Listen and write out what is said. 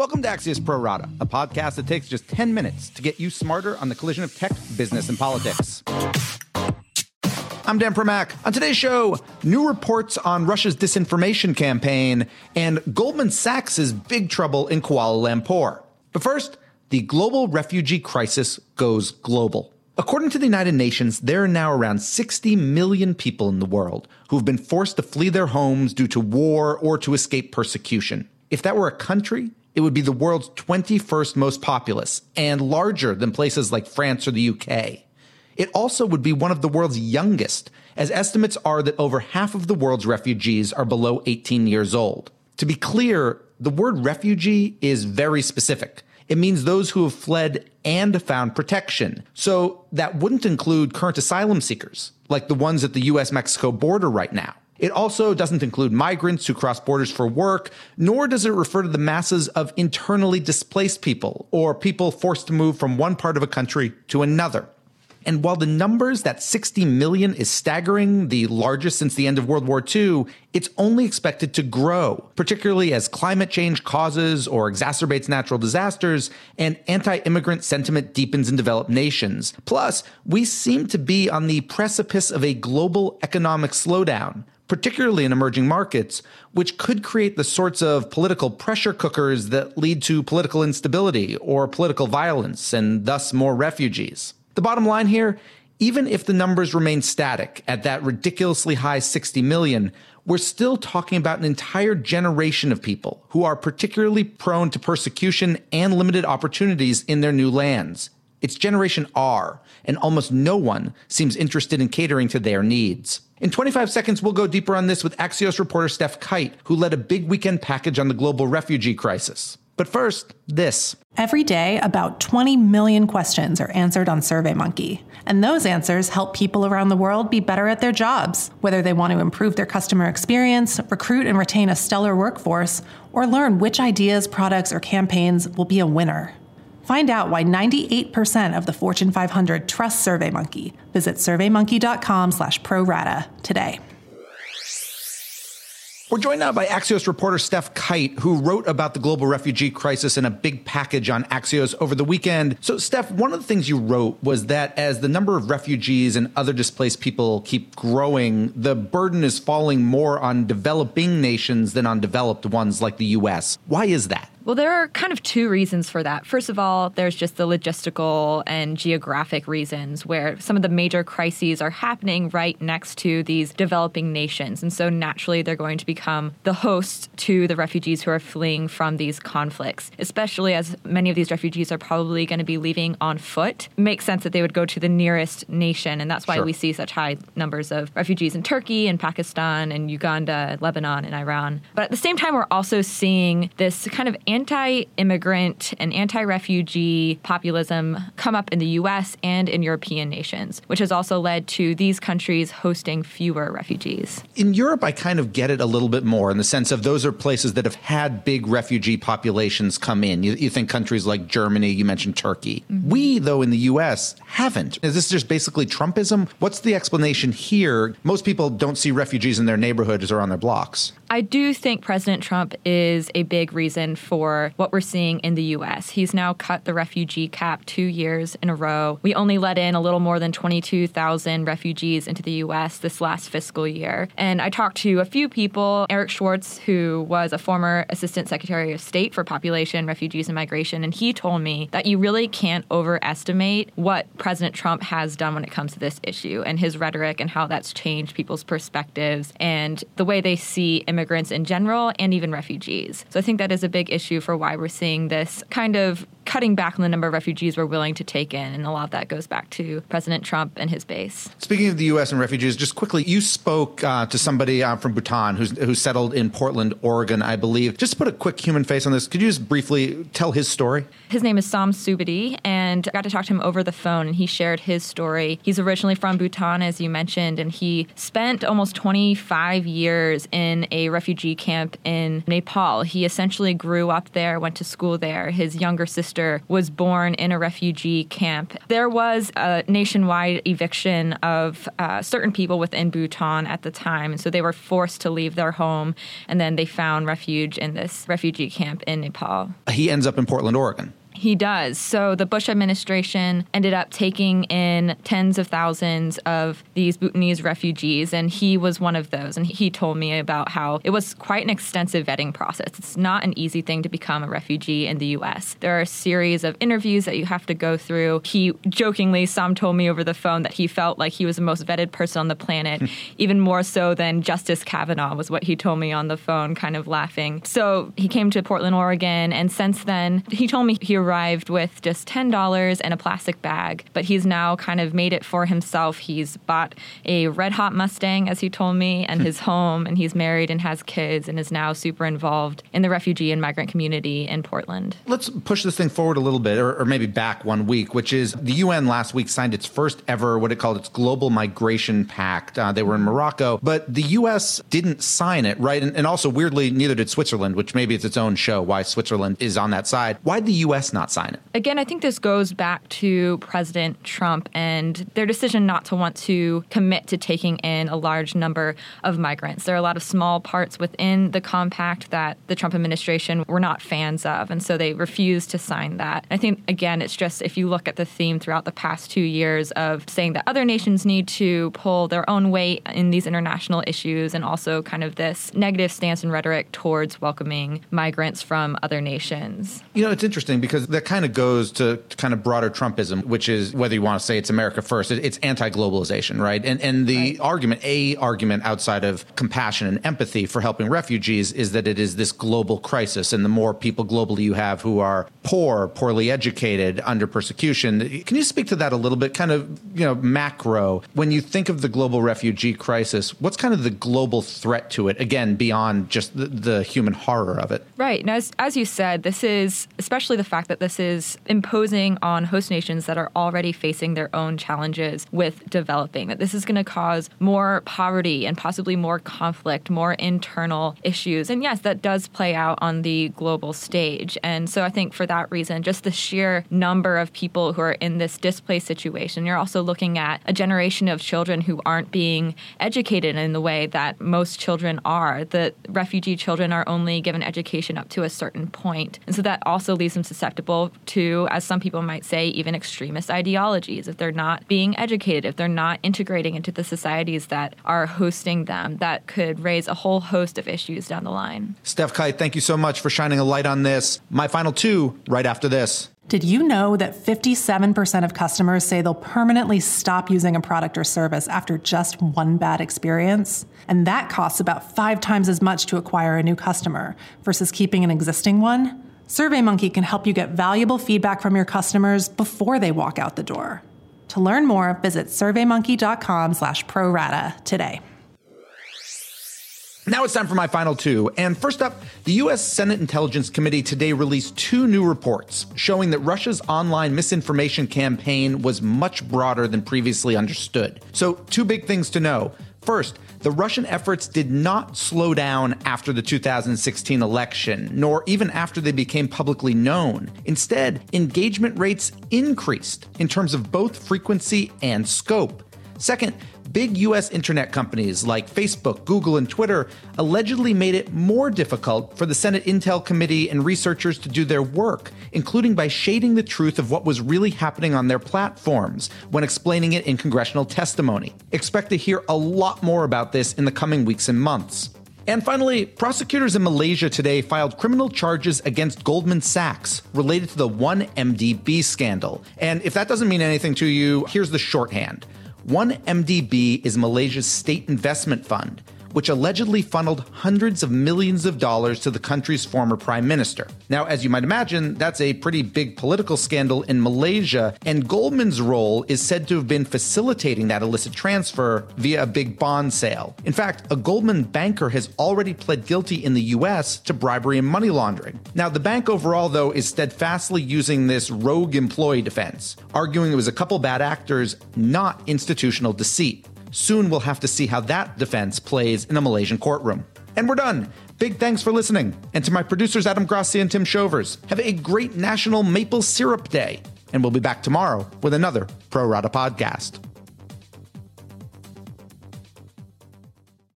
Welcome to Axios Pro Rata, a podcast that takes just 10 minutes to get you smarter on the collision of tech, business, and politics. I'm Dan Primack. On today's show, new reports on Russia's disinformation campaign and Goldman Sachs' big trouble in Kuala Lumpur. But first, the global refugee crisis goes global. According to the United Nations, there are now around 60 million people in the world who have been forced to flee their homes due to war or to escape persecution. If that were a country, it would be the world's 21st most populous and larger than places like France or the UK. It also would be one of the world's youngest, as estimates are that over half of the world's refugees are below 18 years old. To be clear, the word refugee is very specific. It means those who have fled and found protection. So that wouldn't include current asylum seekers, like the ones at the US Mexico border right now. It also doesn't include migrants who cross borders for work, nor does it refer to the masses of internally displaced people or people forced to move from one part of a country to another. And while the numbers, that 60 million, is staggering, the largest since the end of World War II, it's only expected to grow, particularly as climate change causes or exacerbates natural disasters and anti immigrant sentiment deepens in developed nations. Plus, we seem to be on the precipice of a global economic slowdown. Particularly in emerging markets, which could create the sorts of political pressure cookers that lead to political instability or political violence and thus more refugees. The bottom line here even if the numbers remain static at that ridiculously high 60 million, we're still talking about an entire generation of people who are particularly prone to persecution and limited opportunities in their new lands. It's Generation R, and almost no one seems interested in catering to their needs. In 25 seconds, we'll go deeper on this with Axios reporter Stef Kight, who led a big weekend package on the global refugee crisis. But first, this. Every day, about 20 million questions are answered on SurveyMonkey. And those answers help people around the world be better at their jobs, whether they want to improve their customer experience, recruit and retain a stellar workforce, or learn which ideas, products, or campaigns will be a winner. Find out why 98% of the Fortune 500 trust SurveyMonkey. Visit surveymonkey.com slash prorata today. We're joined now by Axios reporter Stef Kight, who wrote about the global refugee crisis in a big package on Axios over the weekend. So, Stef, one of the things you wrote was that as the number of refugees and other displaced people keep growing, the burden is falling more on developing nations than on developed ones like the U.S. Why is that? Well, there are kind of two reasons for that. First of all, there's just the logistical and geographic reasons where some of the major crises are happening right next to these developing nations. And so naturally, they're going to become the host to the refugees who are fleeing from these conflicts, especially as many of these refugees are probably going to be leaving on foot. It makes sense that they would go to the nearest nation. And that's why Sure. we see such high numbers of refugees in Turkey and Pakistan and Uganda, Lebanon, and Iran. But at the same time, we're also seeing this kind of anti immigrant and anti refugee populism come up in the US and in European nations, which has also led to these countries hosting fewer refugees. In Europe, I kind of get it a little bit more in the sense of those are places that have had big refugee populations come in. You, you think countries like Germany, you mentioned Turkey. Mm-hmm. We, though, in the U.S., haven't. Is this just basically Trumpism? What's the explanation here? Most people don't see refugees in their neighborhoods or on their blocks. I do think President Trump is a big reason for what we're seeing in the U.S. He's now cut the refugee cap two years in a row. We only let in a little more than 22,000 refugees into the U.S. this last fiscal year. And I talked to a few people, Eric Schwartz, who was a former Assistant Secretary of State for Population, Refugees, and Migration, and he told me that you really can't overestimate what President Trump has done when it comes to this issue and his rhetoric and how that's changed people's perspectives and the way they see immigrants in general and even refugees. So I think that is a big issue for why we're seeing this kind of cutting back on the number of refugees we're willing to take in. And a lot of that goes back to President Trump and his base. Speaking of the U.S. and refugees, just quickly, you spoke uh, to somebody uh, from Bhutan who's, who settled in Portland, Oregon, I believe. Just to put a quick human face on this, could you just briefly tell his story? His name is Sam Subedi, and I got to talk to him over the phone, and he shared his story. He's originally from Bhutan, as you mentioned, and he spent almost 25 years in a refugee camp in Nepal. He essentially grew up there, went to school there. His younger sister sister was born in a refugee camp. There was a nationwide eviction of uh, certain people within Bhutan at the time, and so they were forced to leave their home, and then they found refuge in this refugee camp in Nepal. He ends up in Portland, Oregon. He does. So the Bush administration ended up taking in tens of thousands of these Bhutanese refugees, and he was one of those. And he told me about how it was quite an extensive vetting process. It's not an easy thing to become a refugee in the U.S. There are a series of interviews that you have to go through. He jokingly, Sam told me over the phone that he felt like he was the most vetted person on the planet, even more so than Justice Kavanaugh, was what he told me on the phone, kind of laughing. So he came to Portland, Oregon, and since then, he told me he arrived with just $10 and a plastic bag, but he's now kind of made it for himself. He's bought a red hot Mustang, as he told me, and his home, and he's married and has kids and is now super involved in the refugee and migrant community in Portland. Let's push this thing forward a little bit, or, or maybe back one week, which is the UN last week signed its first ever, what it called its Global Migration Pact. Uh, they were in Morocco, but the US didn't sign it, right? And, and also, weirdly, neither did Switzerland, which maybe it's its own show why Switzerland is on that side. Why'd the US not sign it? Again, I think this goes back to President Trump and their decision not to want to commit to taking in a large number of migrants. There are a lot of small parts within the compact that the Trump administration were not fans of, and so they refused to sign that. I think, again, it's just if you look at the theme throughout the past two years of saying that other nations need to pull their own weight in these international issues and also kind of this negative stance and rhetoric towards welcoming migrants from other nations. You know, it's interesting because that kind of goes to, to kind of broader Trumpism, which is whether you want to say it's America first, it's anti-globalization, right? And and the right. argument, a argument outside of compassion and empathy for helping refugees is that it is this global crisis, and the more people globally you have who are poor, poorly educated, under persecution. Can you speak to that a little bit, kind of you know macro? When you think of the global refugee crisis, what's kind of the global threat to it? Again, beyond just the, the human horror of it. Right. Now, as, as you said, this is especially the fact that this is imposing on host nations that are already facing their own challenges with developing, that this is going to cause more poverty and possibly more conflict, more internal issues. And yes, that does play out on the global stage. And so I think for that reason, just the sheer number of people who are in this displaced situation, you're also looking at a generation of children who aren't being educated in the way that most children are. The refugee children are only given education up to a certain point. And so that also leaves them susceptible to, as some people might say, even extremist ideologies. If they're not being educated, if they're not integrating into the societies that are hosting them, that could raise a whole host of issues down the line. Stef Kight, thank you so much for shining a light on this. My final two right after this. Did you know that 57% of customers say they'll permanently stop using a product or service after just one bad experience? And that costs about five times as much to acquire a new customer versus keeping an existing one? SurveyMonkey can help you get valuable feedback from your customers before they walk out the door. To learn more, visit surveymonkey.com slash prorata today. Now it's time for my final two. And first up, the U.S. Senate Intelligence Committee today released two new reports showing that Russia's online misinformation campaign was much broader than previously understood. So, two big things to know. First, the Russian efforts did not slow down after the 2016 election, nor even after they became publicly known. Instead, engagement rates increased in terms of both frequency and scope. Second, big US internet companies like Facebook, Google, and Twitter allegedly made it more difficult for the Senate Intel Committee and researchers to do their work, including by shading the truth of what was really happening on their platforms when explaining it in congressional testimony. Expect to hear a lot more about this in the coming weeks and months. And finally, prosecutors in Malaysia today filed criminal charges against Goldman Sachs related to the 1MDB scandal. And if that doesn't mean anything to you, here's the shorthand. 1MDB is Malaysia's state investment fund which allegedly funneled hundreds of millions of dollars to the country's former prime minister. Now, as you might imagine, that's a pretty big political scandal in Malaysia, and Goldman's role is said to have been facilitating that illicit transfer via a big bond sale. In fact, a Goldman banker has already pled guilty in the US to bribery and money laundering. Now, the bank overall, though, is steadfastly using this rogue employee defense, arguing it was a couple bad actors, not institutional deceit. Soon we'll have to see how that defense plays in a Malaysian courtroom. And we're done. Big thanks for listening. And to my producers, Adam Grassi and Tim Shovers. Have a great National Maple Syrup Day. And we'll be back tomorrow with another Pro Rata podcast.